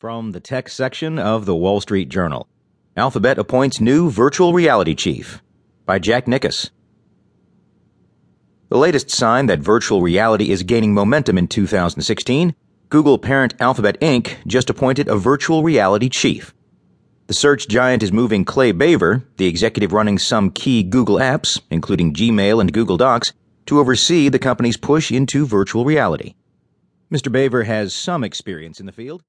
From the tech section of the Wall Street Journal Alphabet appoints new virtual reality chief by Jack Nicas. The latest sign that virtual reality is gaining momentum in 2016, Google parent Alphabet Inc. just appointed a virtual reality chief. The search giant is moving Clay Bavor, the executive running some key Google apps, including Gmail and Google Docs, to oversee the company's push into virtual reality. Mr. Bavor has some experience in the field.